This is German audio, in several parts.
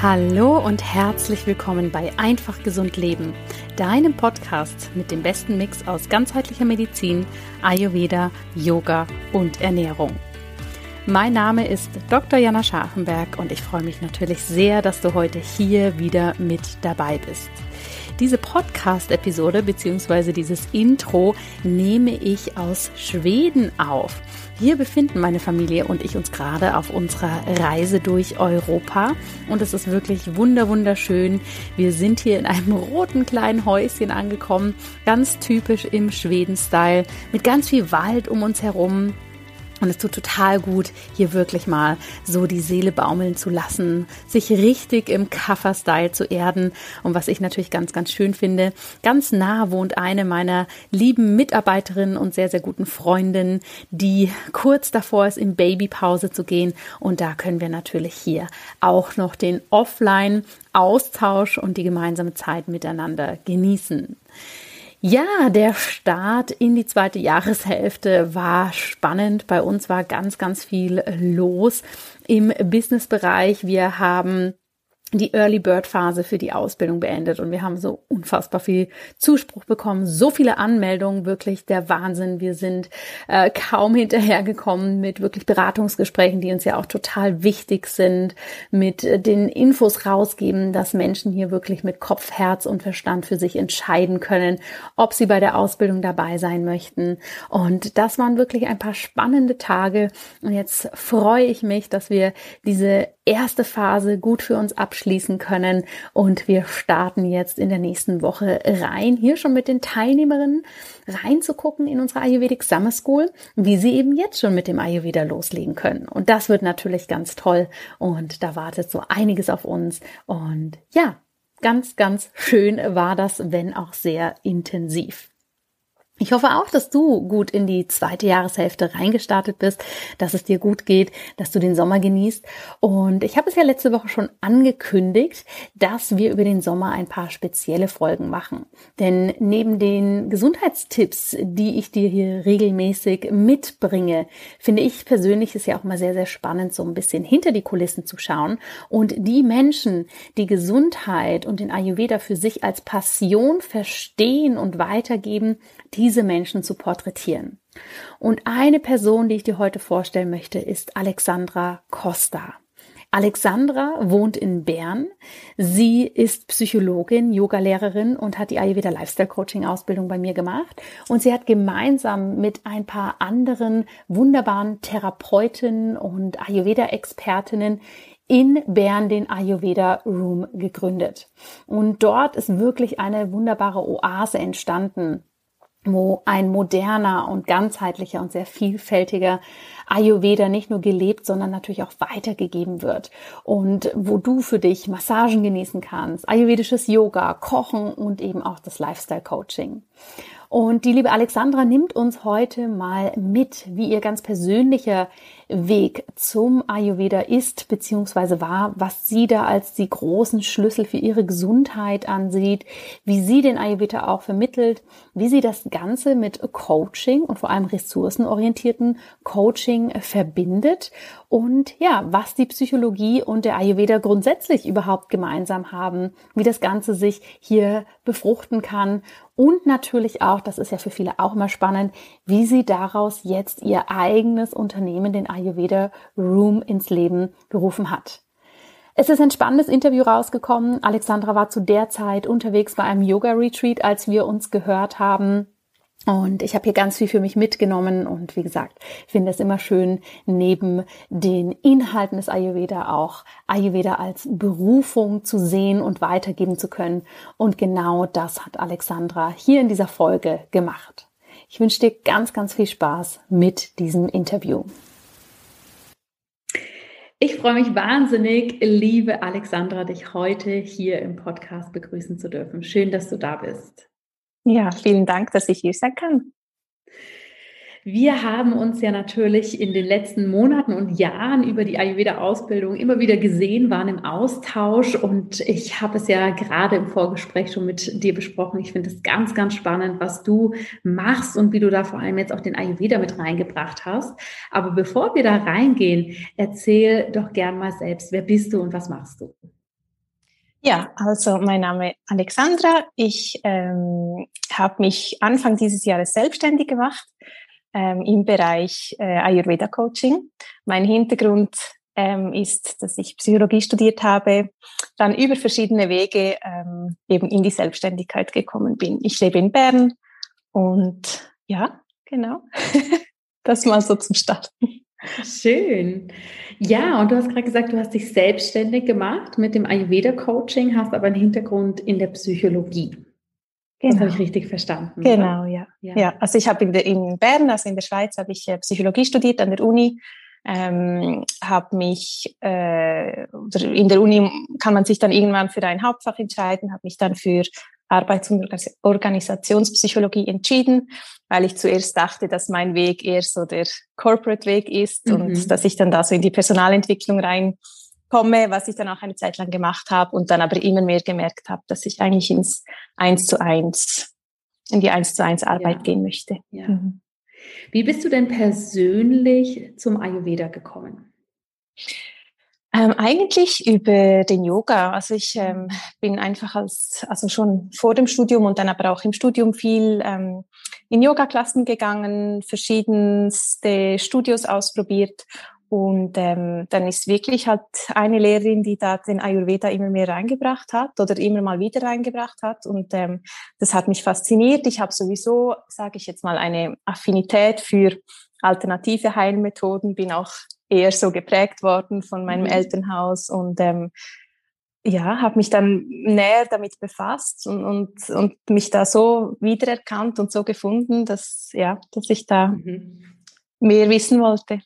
Hallo und herzlich willkommen bei Einfach Gesund Leben, deinem Podcast mit dem besten Mix aus ganzheitlicher Medizin, Ayurveda, Yoga und Ernährung. Mein Name ist Dr. Jana Scharfenberg und ich freue mich natürlich sehr, dass du heute hier wieder mit dabei bist. Diese Podcast-Episode bzw. dieses Intro nehme ich aus Schweden auf. Hier befinden meine Familie und ich uns gerade auf unserer Reise durch Europa und es ist wirklich wunder wunderschön. Wir sind hier in einem roten kleinen Häuschen angekommen, ganz typisch im Schweden-Style, mit ganz viel Wald um uns herum, und es tut total gut, hier wirklich mal so die Seele baumeln zu lassen, sich richtig im Kaffer-Style zu erden. Und was ich natürlich ganz, ganz schön finde, ganz nah wohnt eine meiner lieben Mitarbeiterinnen und sehr, sehr guten Freundinnen, die kurz davor ist, in Babypause zu gehen. Und da können wir natürlich hier auch noch den Offline-Austausch und die gemeinsame Zeit miteinander genießen. Ja, der Start in die zweite Jahreshälfte war spannend. Bei uns war ganz, ganz viel los im Businessbereich. Wir haben die Early Bird Phase für die Ausbildung beendet und wir haben so unfassbar viel Zuspruch bekommen, so viele Anmeldungen, wirklich der Wahnsinn. Wir sind äh, kaum hinterhergekommen mit wirklich Beratungsgesprächen, die uns ja auch total wichtig sind, mit äh, den Infos rausgeben, dass Menschen hier wirklich mit Kopf, Herz und Verstand für sich entscheiden können, ob sie bei der Ausbildung dabei sein möchten. Und das waren wirklich ein paar spannende Tage und jetzt freue ich mich, dass wir diese erste Phase gut für uns abschließen können. Und wir starten jetzt in der nächsten Woche rein, hier schon mit den Teilnehmerinnen reinzugucken in unsere Ayurvedic Summer School, wie sie eben jetzt schon mit dem Ayurveda loslegen können. Und das wird natürlich ganz toll. Und da wartet so einiges auf uns. Und ja, ganz, ganz schön war das, wenn auch sehr intensiv. Ich hoffe auch, dass du gut in die zweite Jahreshälfte reingestartet bist, dass es dir gut geht, dass du den Sommer genießt. Und ich habe es ja letzte Woche schon angekündigt, dass wir über den Sommer ein paar spezielle Folgen machen. Denn neben den Gesundheitstipps, die ich dir hier regelmäßig mitbringe, finde ich persönlich es ja auch mal sehr, sehr spannend, so ein bisschen hinter die Kulissen zu schauen und die Menschen, die Gesundheit und den Ayurveda für sich als Passion verstehen und weitergeben, diese Menschen zu porträtieren. Und eine Person, die ich dir heute vorstellen möchte, ist Alexandra Costa. Alexandra wohnt in Bern. Sie ist Psychologin, Yogalehrerin und hat die Ayurveda Lifestyle Coaching Ausbildung bei mir gemacht. Und sie hat gemeinsam mit ein paar anderen wunderbaren Therapeutinnen und Ayurveda Expertinnen in Bern den Ayurveda Room gegründet. Und dort ist wirklich eine wunderbare Oase entstanden wo ein moderner und ganzheitlicher und sehr vielfältiger Ayurveda nicht nur gelebt, sondern natürlich auch weitergegeben wird und wo du für dich Massagen genießen kannst, ayurvedisches Yoga, Kochen und eben auch das Lifestyle Coaching. Und die liebe Alexandra nimmt uns heute mal mit, wie ihr ganz persönlicher Weg zum Ayurveda ist bzw. war, was sie da als die großen Schlüssel für ihre Gesundheit ansieht, wie sie den Ayurveda auch vermittelt, wie sie das Ganze mit Coaching und vor allem ressourcenorientierten Coaching verbindet und ja, was die Psychologie und der Ayurveda grundsätzlich überhaupt gemeinsam haben, wie das Ganze sich hier befruchten kann und natürlich auch, das ist ja für viele auch immer spannend, wie sie daraus jetzt ihr eigenes Unternehmen, den Ayurveda Room, ins Leben gerufen hat. Es ist ein spannendes Interview rausgekommen. Alexandra war zu der Zeit unterwegs bei einem Yoga-Retreat, als wir uns gehört haben. Und ich habe hier ganz viel für mich mitgenommen und wie gesagt, finde es immer schön, neben den Inhalten des Ayurveda auch Ayurveda als Berufung zu sehen und weitergeben zu können. Und genau das hat Alexandra hier in dieser Folge gemacht. Ich wünsche dir ganz, ganz viel Spaß mit diesem Interview. Ich freue mich wahnsinnig, liebe Alexandra, dich heute hier im Podcast begrüßen zu dürfen. Schön, dass du da bist. Ja, vielen Dank, dass ich hier sein kann. Wir haben uns ja natürlich in den letzten Monaten und Jahren über die Ayurveda-Ausbildung immer wieder gesehen, waren im Austausch und ich habe es ja gerade im Vorgespräch schon mit dir besprochen. Ich finde es ganz, ganz spannend, was du machst und wie du da vor allem jetzt auch den Ayurveda mit reingebracht hast. Aber bevor wir da reingehen, erzähl doch gern mal selbst, wer bist du und was machst du? Ja, also mein Name Alexandra. Ich ähm, habe mich Anfang dieses Jahres selbstständig gemacht ähm, im Bereich äh, Ayurveda Coaching. Mein Hintergrund ähm, ist, dass ich Psychologie studiert habe, dann über verschiedene Wege ähm, eben in die Selbstständigkeit gekommen bin. Ich lebe in Bern und ja, genau. das mal so zum Starten. Schön. Ja, und du hast gerade gesagt, du hast dich selbstständig gemacht mit dem Ayurveda-Coaching, hast aber einen Hintergrund in der Psychologie. Genau. Das habe ich richtig verstanden. Genau, ja. ja. ja. Also ich habe in, in Bern, also in der Schweiz, habe ich äh, Psychologie studiert an der Uni. Ähm, habe mich äh, in der Uni kann man sich dann irgendwann für ein Hauptfach entscheiden, habe mich dann für Arbeits- und Organisationspsychologie entschieden, weil ich zuerst dachte, dass mein Weg eher so der Corporate-Weg ist mhm. und dass ich dann da so in die Personalentwicklung reinkomme, was ich dann auch eine Zeit lang gemacht habe und dann aber immer mehr gemerkt habe, dass ich eigentlich ins Eins zu Eins, in die Eins zu Eins Arbeit ja. gehen möchte. Ja. Mhm. Wie bist du denn persönlich zum Ayurveda gekommen? Ähm, eigentlich über den Yoga. Also ich ähm, bin einfach als, also schon vor dem Studium und dann aber auch im Studium viel ähm, in Yoga-Klassen gegangen, verschiedenste Studios ausprobiert und ähm, dann ist wirklich halt eine Lehrerin, die da den Ayurveda immer mehr reingebracht hat oder immer mal wieder reingebracht hat. Und ähm, das hat mich fasziniert. Ich habe sowieso, sage ich jetzt mal, eine Affinität für alternative Heilmethoden, bin auch eher so geprägt worden von meinem mhm. Elternhaus und ähm, ja, habe mich dann näher damit befasst und, und, und mich da so wiedererkannt und so gefunden, dass, ja, dass ich da mhm. mehr wissen wollte.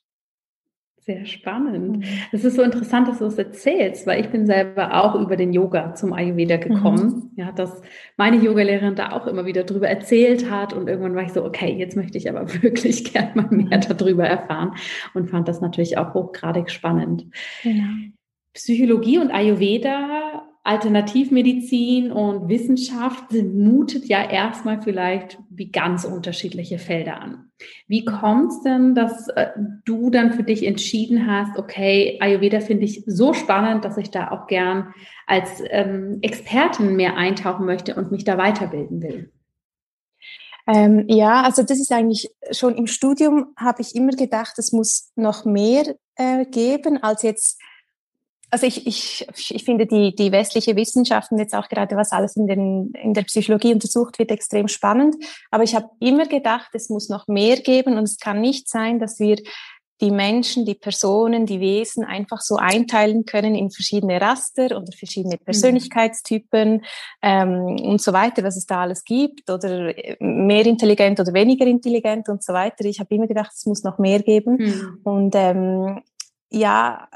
Sehr spannend. Mhm. Es ist so interessant, dass du es erzählst, weil ich bin selber auch über den Yoga zum Ayurveda gekommen. Mhm. Ja, dass meine Yogalehrerin da auch immer wieder drüber erzählt hat und irgendwann war ich so, okay, jetzt möchte ich aber wirklich gern mal mehr mhm. darüber erfahren und fand das natürlich auch hochgradig spannend. Genau. Psychologie und Ayurveda Alternativmedizin und Wissenschaft mutet ja erstmal vielleicht wie ganz unterschiedliche Felder an. Wie kommt es denn, dass äh, du dann für dich entschieden hast, okay, Ayurveda finde ich so spannend, dass ich da auch gern als ähm, Expertin mehr eintauchen möchte und mich da weiterbilden will? Ähm, ja, also das ist eigentlich schon im Studium habe ich immer gedacht, es muss noch mehr äh, geben als jetzt also ich, ich, ich finde die, die westliche Wissenschaften jetzt auch gerade, was alles in, den, in der Psychologie untersucht wird, extrem spannend. Aber ich habe immer gedacht, es muss noch mehr geben und es kann nicht sein, dass wir die Menschen, die Personen, die Wesen einfach so einteilen können in verschiedene Raster oder verschiedene mhm. Persönlichkeitstypen ähm, und so weiter, was es da alles gibt oder mehr intelligent oder weniger intelligent und so weiter. Ich habe immer gedacht, es muss noch mehr geben. Mhm. Und ähm, ja,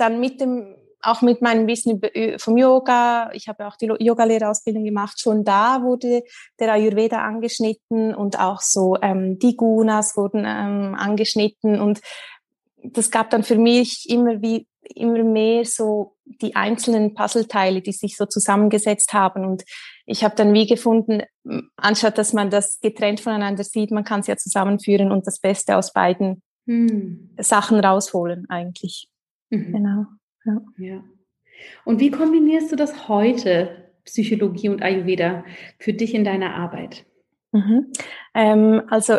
dann mit dem, auch mit meinem Wissen vom Yoga, ich habe auch die Yogalehrerausbildung gemacht, schon da wurde der Ayurveda angeschnitten und auch so ähm, die Gunas wurden ähm, angeschnitten und das gab dann für mich immer wie immer mehr so die einzelnen Puzzleteile, die sich so zusammengesetzt haben und ich habe dann wie gefunden, anstatt dass man das getrennt voneinander sieht, man kann es ja zusammenführen und das Beste aus beiden hm. Sachen rausholen eigentlich. Mhm. Genau. Ja. ja. Und wie kombinierst du das heute, Psychologie und Ayurveda, für dich in deiner Arbeit? Mhm. Ähm, also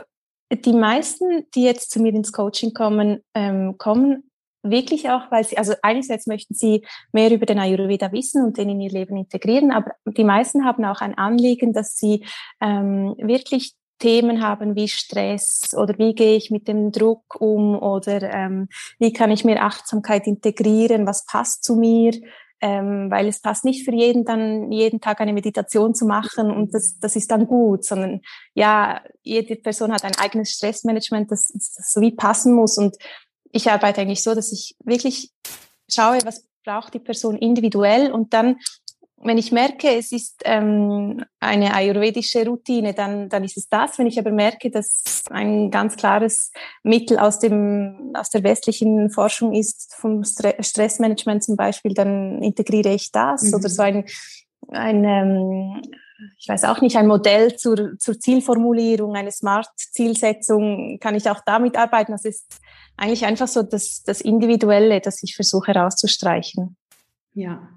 die meisten, die jetzt zu mir ins Coaching kommen, ähm, kommen wirklich auch, weil sie, also einerseits möchten sie mehr über den Ayurveda wissen und den in ihr Leben integrieren, aber die meisten haben auch ein Anliegen, dass sie ähm, wirklich Themen haben wie Stress oder wie gehe ich mit dem Druck um oder ähm, wie kann ich mehr Achtsamkeit integrieren, was passt zu mir, ähm, weil es passt nicht für jeden dann jeden Tag eine Meditation zu machen und das, das ist dann gut, sondern ja, jede Person hat ein eigenes Stressmanagement, das, das so wie passen muss. Und ich arbeite eigentlich so, dass ich wirklich schaue, was braucht die Person individuell und dann wenn ich merke, es ist ähm, eine ayurvedische Routine, dann, dann ist es das. Wenn ich aber merke, dass ein ganz klares Mittel aus, dem, aus der westlichen Forschung ist, vom Stressmanagement zum Beispiel, dann integriere ich das. Mhm. Oder so ein, ein ähm, ich weiß auch nicht, ein Modell zur, zur Zielformulierung, eine Smart-Zielsetzung, kann ich auch damit arbeiten. Das ist eigentlich einfach so das, das Individuelle, das ich versuche herauszustreichen. Ja,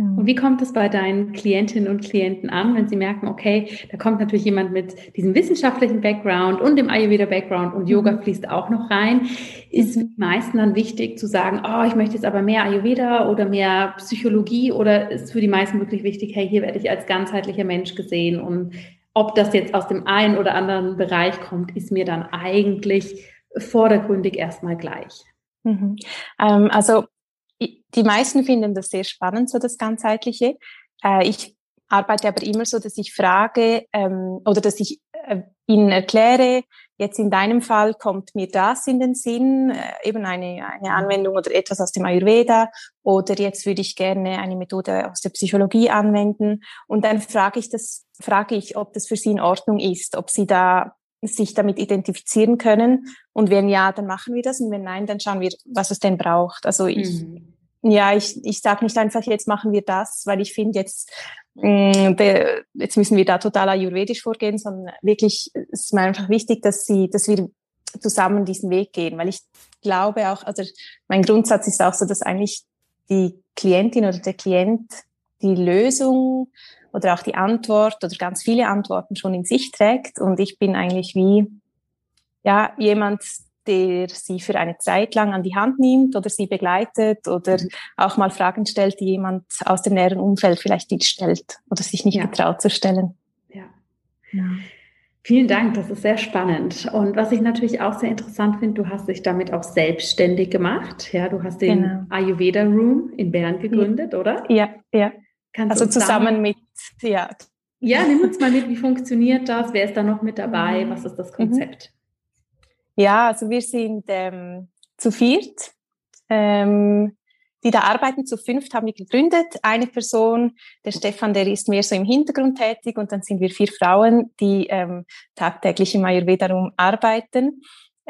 Und wie kommt es bei deinen Klientinnen und Klienten an, wenn sie merken, okay, da kommt natürlich jemand mit diesem wissenschaftlichen Background und dem Ayurveda-Background und Yoga mhm. fließt auch noch rein. Ist für die meisten dann wichtig zu sagen, oh, ich möchte jetzt aber mehr Ayurveda oder mehr Psychologie oder ist für die meisten wirklich wichtig, hey, hier werde ich als ganzheitlicher Mensch gesehen und ob das jetzt aus dem einen oder anderen Bereich kommt, ist mir dann eigentlich vordergründig erstmal gleich. Mhm. Ähm, also die meisten finden das sehr spannend, so das Ganzheitliche. Äh, ich arbeite aber immer so, dass ich frage ähm, oder dass ich äh, ihnen erkläre, jetzt in deinem Fall kommt mir das in den Sinn, äh, eben eine, eine Anwendung oder etwas aus dem Ayurveda oder jetzt würde ich gerne eine Methode aus der Psychologie anwenden und dann frage ich das, frage ich, ob das für sie in Ordnung ist, ob sie da sich damit identifizieren können und wenn ja, dann machen wir das und wenn nein, dann schauen wir, was es denn braucht. Also ich mhm ja, ich, ich sage nicht einfach, jetzt machen wir das, weil ich finde, jetzt, mh, mm, de, jetzt müssen wir da total ayurvedisch vorgehen, sondern wirklich es ist mir einfach wichtig, dass, sie, dass wir zusammen diesen Weg gehen, weil ich glaube auch, also mein Grundsatz ist auch so, dass eigentlich die Klientin oder der Klient die Lösung oder auch die Antwort oder ganz viele Antworten schon in sich trägt und ich bin eigentlich wie ja jemand, der sie für eine Zeit lang an die Hand nimmt oder sie begleitet oder mhm. auch mal Fragen stellt, die jemand aus dem näheren Umfeld vielleicht nicht stellt oder sich nicht ja. getraut zu stellen. Ja. ja. Vielen Dank, das ist sehr spannend. Und was ich natürlich auch sehr interessant finde, du hast dich damit auch selbstständig gemacht. Ja, du hast den genau. Ayurveda Room in Bern gegründet, ja. oder? Ja, ja. Kannst also zusammen mit, ja. Ja, nimm uns mal mit, wie funktioniert das? Wer ist da noch mit dabei? Mhm. Was ist das Konzept? Ja, also wir sind ähm, zu viert. Ähm, die da arbeiten, zu fünft haben wir gegründet. Eine Person, der Stefan, der ist mehr so im Hintergrund tätig und dann sind wir vier Frauen, die ähm, tagtäglich im Ayurveda Room arbeiten.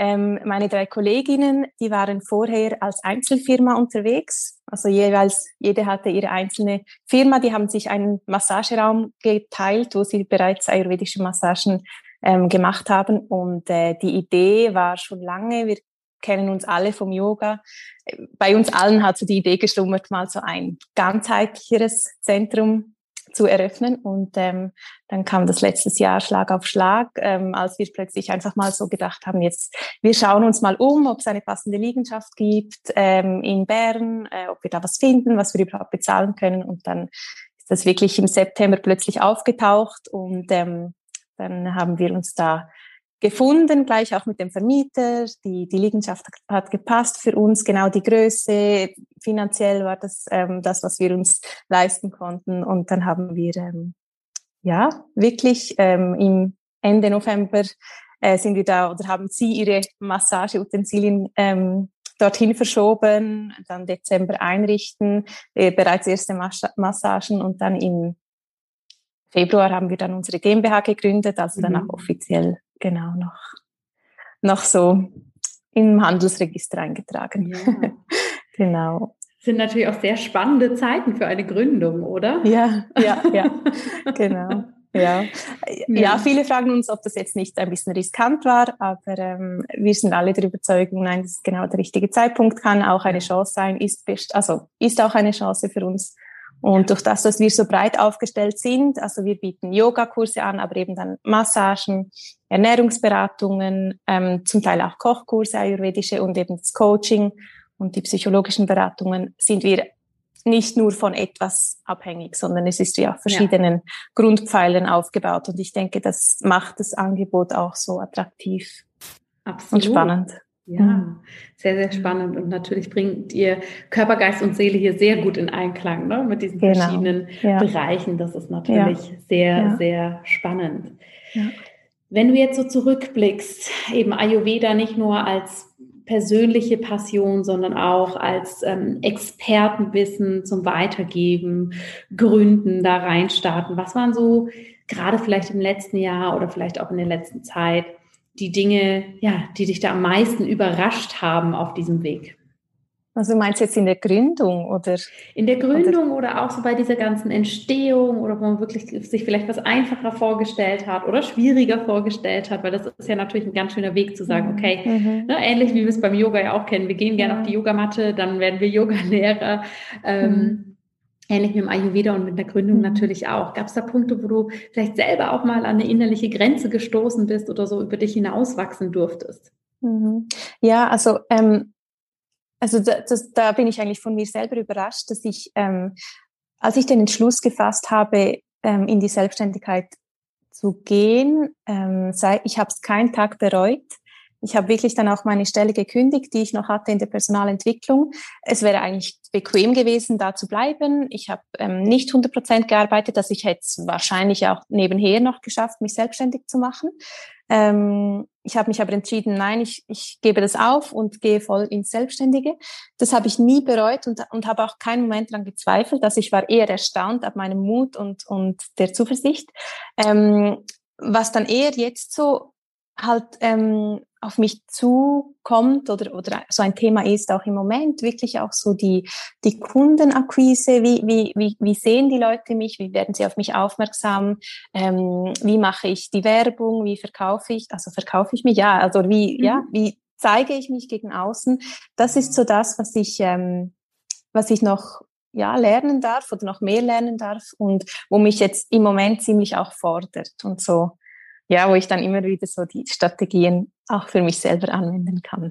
Ähm, meine drei Kolleginnen, die waren vorher als Einzelfirma unterwegs. Also jeweils, jede hatte ihre einzelne Firma. Die haben sich einen Massageraum geteilt, wo sie bereits ayurvedische Massagen ähm, gemacht haben. Und äh, die Idee war schon lange, wir kennen uns alle vom Yoga. Bei uns allen hat so die Idee geschlummert, mal so ein ganzheitlicheres Zentrum zu eröffnen. Und ähm, dann kam das letztes Jahr Schlag auf Schlag, ähm, als wir plötzlich einfach mal so gedacht haben, jetzt wir schauen uns mal um, ob es eine passende Liegenschaft gibt ähm, in Bern, äh, ob wir da was finden, was wir überhaupt bezahlen können. Und dann ist das wirklich im September plötzlich aufgetaucht und ähm, dann haben wir uns da gefunden, gleich auch mit dem Vermieter. Die, die Liegenschaft hat gepasst für uns, genau die Größe. Finanziell war das ähm, das, was wir uns leisten konnten. Und dann haben wir ähm, ja wirklich ähm, im Ende November äh, sind wir da oder haben sie ihre Massageutensilien ähm, dorthin verschoben, dann Dezember einrichten, äh, bereits erste Massagen und dann im Februar haben wir dann unsere GmbH gegründet, also dann auch mhm. offiziell genau noch, noch so im Handelsregister eingetragen. Ja. genau. Sind natürlich auch sehr spannende Zeiten für eine Gründung, oder? Ja, ja, ja, genau. Ja. ja, viele fragen uns, ob das jetzt nicht ein bisschen riskant war, aber ähm, wir sind alle der Überzeugung, nein, das ist genau der richtige Zeitpunkt, kann auch eine Chance sein, ist, also ist auch eine Chance für uns und durch das, dass wir so breit aufgestellt sind, also wir bieten Yogakurse an, aber eben dann Massagen, Ernährungsberatungen, ähm, zum Teil auch Kochkurse, ayurvedische und eben das Coaching und die psychologischen Beratungen, sind wir nicht nur von etwas abhängig, sondern es ist ja auf verschiedenen ja. Grundpfeilen aufgebaut. Und ich denke, das macht das Angebot auch so attraktiv Absolut. und spannend. Ja, mhm. sehr, sehr spannend. Und natürlich bringt ihr Körper, Geist und Seele hier sehr gut in Einklang ne? mit diesen genau. verschiedenen ja. Bereichen. Das ist natürlich ja. sehr, ja. sehr spannend. Wenn du jetzt so zurückblickst, eben Ayurveda nicht nur als persönliche Passion, sondern auch als ähm, Expertenwissen zum Weitergeben, Gründen, da reinstarten. Was waren so gerade vielleicht im letzten Jahr oder vielleicht auch in der letzten Zeit die Dinge, ja, die dich da am meisten überrascht haben auf diesem Weg? Also meinst du jetzt in der Gründung oder? In der Gründung oder, oder auch so bei dieser ganzen Entstehung oder wo man wirklich sich vielleicht was einfacher vorgestellt hat oder schwieriger vorgestellt hat, weil das ist ja natürlich ein ganz schöner Weg zu sagen, mhm. okay, mhm. ne, ähnlich wie wir es beim Yoga ja auch kennen, wir gehen gerne ja. auf die Yogamatte, dann werden wir Yoga-Lehrer. Ähm, mhm. Ähnlich mit dem Ayurveda und mit der Gründung mhm. natürlich auch. Gab es da Punkte, wo du vielleicht selber auch mal an eine innerliche Grenze gestoßen bist oder so über dich hinauswachsen durftest? Mhm. Ja, also ähm, also das, das, da bin ich eigentlich von mir selber überrascht, dass ich, ähm, als ich den Entschluss gefasst habe, ähm, in die Selbstständigkeit zu gehen, ähm, sei, ich habe es keinen Tag bereut. Ich habe wirklich dann auch meine Stelle gekündigt, die ich noch hatte in der Personalentwicklung. Es wäre eigentlich bequem gewesen, da zu bleiben. Ich habe ähm, nicht 100 Prozent gearbeitet, dass ich hätte es wahrscheinlich auch nebenher noch geschafft, mich selbstständig zu machen. Ähm, ich habe mich aber entschieden, nein, ich, ich gebe das auf und gehe voll ins Selbstständige. Das habe ich nie bereut und, und habe auch keinen Moment daran gezweifelt. Also ich war eher erstaunt ab meinem Mut und, und der Zuversicht. Ähm, was dann eher jetzt so halt ähm, auf mich zukommt oder, oder so ein Thema ist auch im Moment wirklich auch so die, die Kundenakquise. Wie, wie, wie, wie sehen die Leute mich? Wie werden sie auf mich aufmerksam? Ähm, wie mache ich die Werbung? Wie verkaufe ich? Also verkaufe ich mich? Ja, also wie, mhm. ja, wie zeige ich mich gegen außen? Das ist so das, was ich, ähm, was ich noch ja, lernen darf oder noch mehr lernen darf und wo mich jetzt im Moment ziemlich auch fordert und so ja, wo ich dann immer wieder so die Strategien auch für mich selber anwenden kann.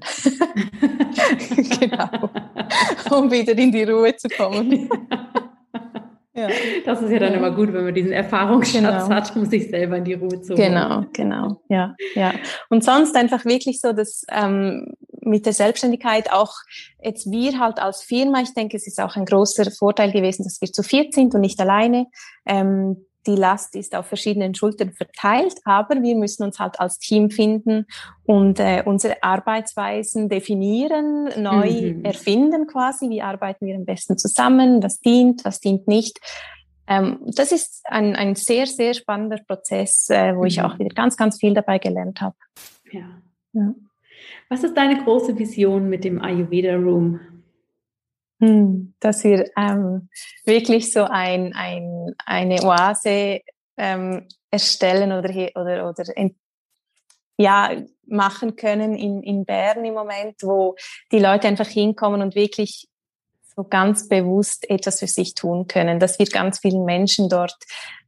genau. Um wieder in die Ruhe zu kommen. ja. Das ist ja dann ja. immer gut, wenn man diesen Erfahrungsschatz genau. hat, um sich selber in die Ruhe zu holen. Genau, genau, ja, ja. Und sonst einfach wirklich so, dass ähm, mit der Selbstständigkeit auch jetzt wir halt als Firma, ich denke, es ist auch ein großer Vorteil gewesen, dass wir zu viert sind und nicht alleine. Ähm, die Last ist auf verschiedenen Schultern verteilt, aber wir müssen uns halt als Team finden und äh, unsere Arbeitsweisen definieren, neu mhm. erfinden quasi. Wie arbeiten wir am besten zusammen? Was dient, was dient nicht? Ähm, das ist ein, ein sehr, sehr spannender Prozess, äh, wo mhm. ich auch wieder ganz, ganz viel dabei gelernt habe. Ja. ja. Was ist deine große Vision mit dem Ayurveda Room? Hm, dass wir ähm, wirklich so ein, ein, eine Oase ähm, erstellen oder, oder, oder ja, machen können in, in Bern im Moment, wo die Leute einfach hinkommen und wirklich so ganz bewusst etwas für sich tun können, dass wir ganz vielen Menschen dort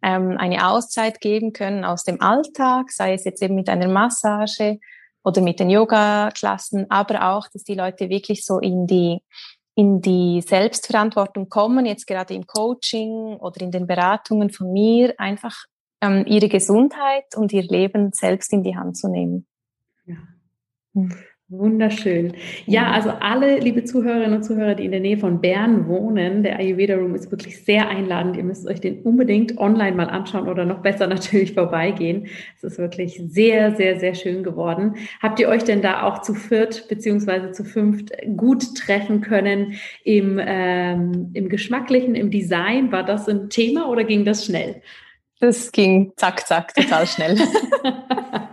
ähm, eine Auszeit geben können aus dem Alltag, sei es jetzt eben mit einer Massage oder mit den Yoga-Klassen, aber auch, dass die Leute wirklich so in die in die Selbstverantwortung kommen, jetzt gerade im Coaching oder in den Beratungen von mir, einfach ähm, ihre Gesundheit und ihr Leben selbst in die Hand zu nehmen. Ja. Hm. Wunderschön. Ja, also alle liebe Zuhörerinnen und Zuhörer, die in der Nähe von Bern wohnen, der Ayurveda Room ist wirklich sehr einladend. Ihr müsst euch den unbedingt online mal anschauen oder noch besser natürlich vorbeigehen. Es ist wirklich sehr, sehr, sehr schön geworden. Habt ihr euch denn da auch zu viert beziehungsweise zu fünft gut treffen können im, ähm, im Geschmacklichen, im Design? War das ein Thema oder ging das schnell? Das ging zack, zack, total schnell.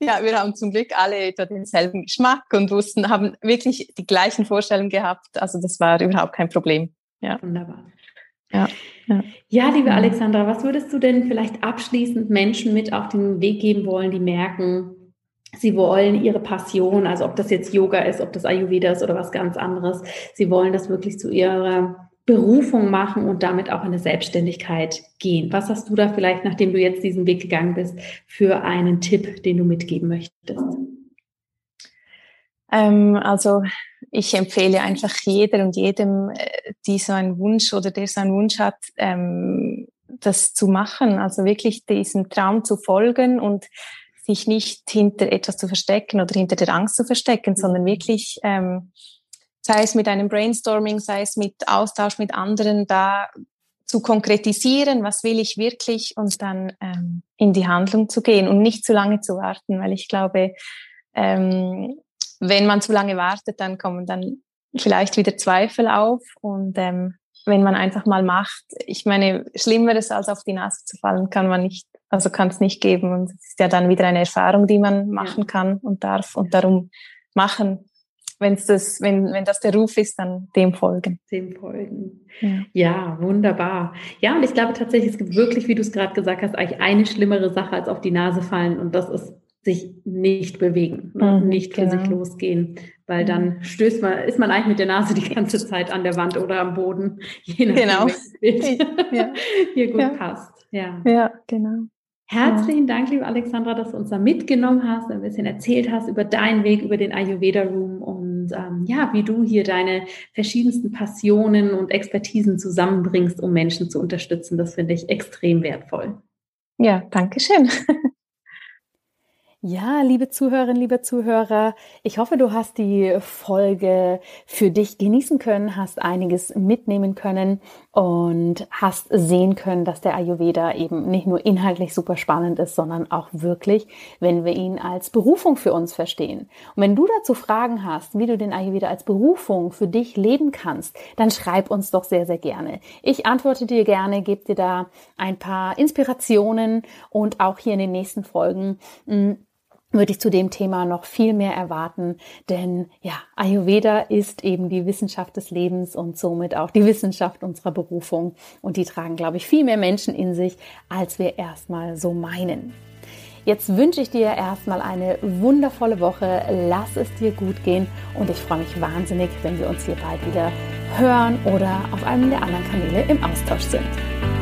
Ja, wir haben zum Glück alle etwa denselben Geschmack und wussten, haben wirklich die gleichen Vorstellungen gehabt. Also das war überhaupt kein Problem. Ja. Wunderbar. Ja, ja. ja, liebe Alexandra, was würdest du denn vielleicht abschließend Menschen mit auf den Weg geben wollen, die merken, sie wollen ihre Passion, also ob das jetzt Yoga ist, ob das Ayurveda ist oder was ganz anderes, sie wollen das wirklich zu ihrer Berufung machen und damit auch in eine Selbstständigkeit gehen. Was hast du da vielleicht, nachdem du jetzt diesen Weg gegangen bist, für einen Tipp, den du mitgeben möchtest? Ähm, also ich empfehle einfach jeder und jedem, äh, die so einen Wunsch oder der so einen Wunsch hat, ähm, das zu machen. Also wirklich diesem Traum zu folgen und sich nicht hinter etwas zu verstecken oder hinter der Angst zu verstecken, sondern wirklich ähm, sei es mit einem Brainstorming, sei es mit Austausch mit anderen, da zu konkretisieren, was will ich wirklich und dann ähm, in die Handlung zu gehen und nicht zu lange zu warten, weil ich glaube, ähm, wenn man zu lange wartet, dann kommen dann vielleicht wieder Zweifel auf und ähm, wenn man einfach mal macht, ich meine, Schlimmeres als auf die Nase zu fallen, kann man nicht, also kann es nicht geben und es ist ja dann wieder eine Erfahrung, die man machen kann und darf und darum machen, wenn's das, wenn, wenn das der Ruf ist, dann dem folgen. Dem folgen. Ja. ja, wunderbar. Ja, und ich glaube tatsächlich, es gibt wirklich, wie du es gerade gesagt hast, eigentlich eine schlimmere Sache als auf die Nase fallen. Und das ist sich nicht bewegen, mhm, nicht für genau. sich losgehen, weil dann mhm. stößt man, ist man eigentlich mit der Nase die ganze Zeit an der Wand oder am Boden, je nachdem, genau. Bild ja. hier gut ja. passt. Ja. ja, genau. Herzlichen Dank, liebe Alexandra, dass du uns da mitgenommen hast, ein bisschen erzählt hast über deinen Weg, über den Ayurveda Room und ähm, ja, wie du hier deine verschiedensten Passionen und Expertisen zusammenbringst, um Menschen zu unterstützen. Das finde ich extrem wertvoll. Ja, danke schön. Ja, liebe Zuhörerinnen, liebe Zuhörer, ich hoffe, du hast die Folge für dich genießen können, hast einiges mitnehmen können und hast sehen können, dass der Ayurveda eben nicht nur inhaltlich super spannend ist, sondern auch wirklich, wenn wir ihn als Berufung für uns verstehen. Und wenn du dazu Fragen hast, wie du den Ayurveda als Berufung für dich leben kannst, dann schreib uns doch sehr, sehr gerne. Ich antworte dir gerne, gebe dir da ein paar Inspirationen und auch hier in den nächsten Folgen hm, würde ich zu dem Thema noch viel mehr erwarten, denn ja, Ayurveda ist eben die Wissenschaft des Lebens und somit auch die Wissenschaft unserer Berufung und die tragen, glaube ich, viel mehr Menschen in sich, als wir erstmal so meinen. Jetzt wünsche ich dir erstmal eine wundervolle Woche, lass es dir gut gehen und ich freue mich wahnsinnig, wenn wir uns hier bald wieder hören oder auf einem der anderen Kanäle im Austausch sind.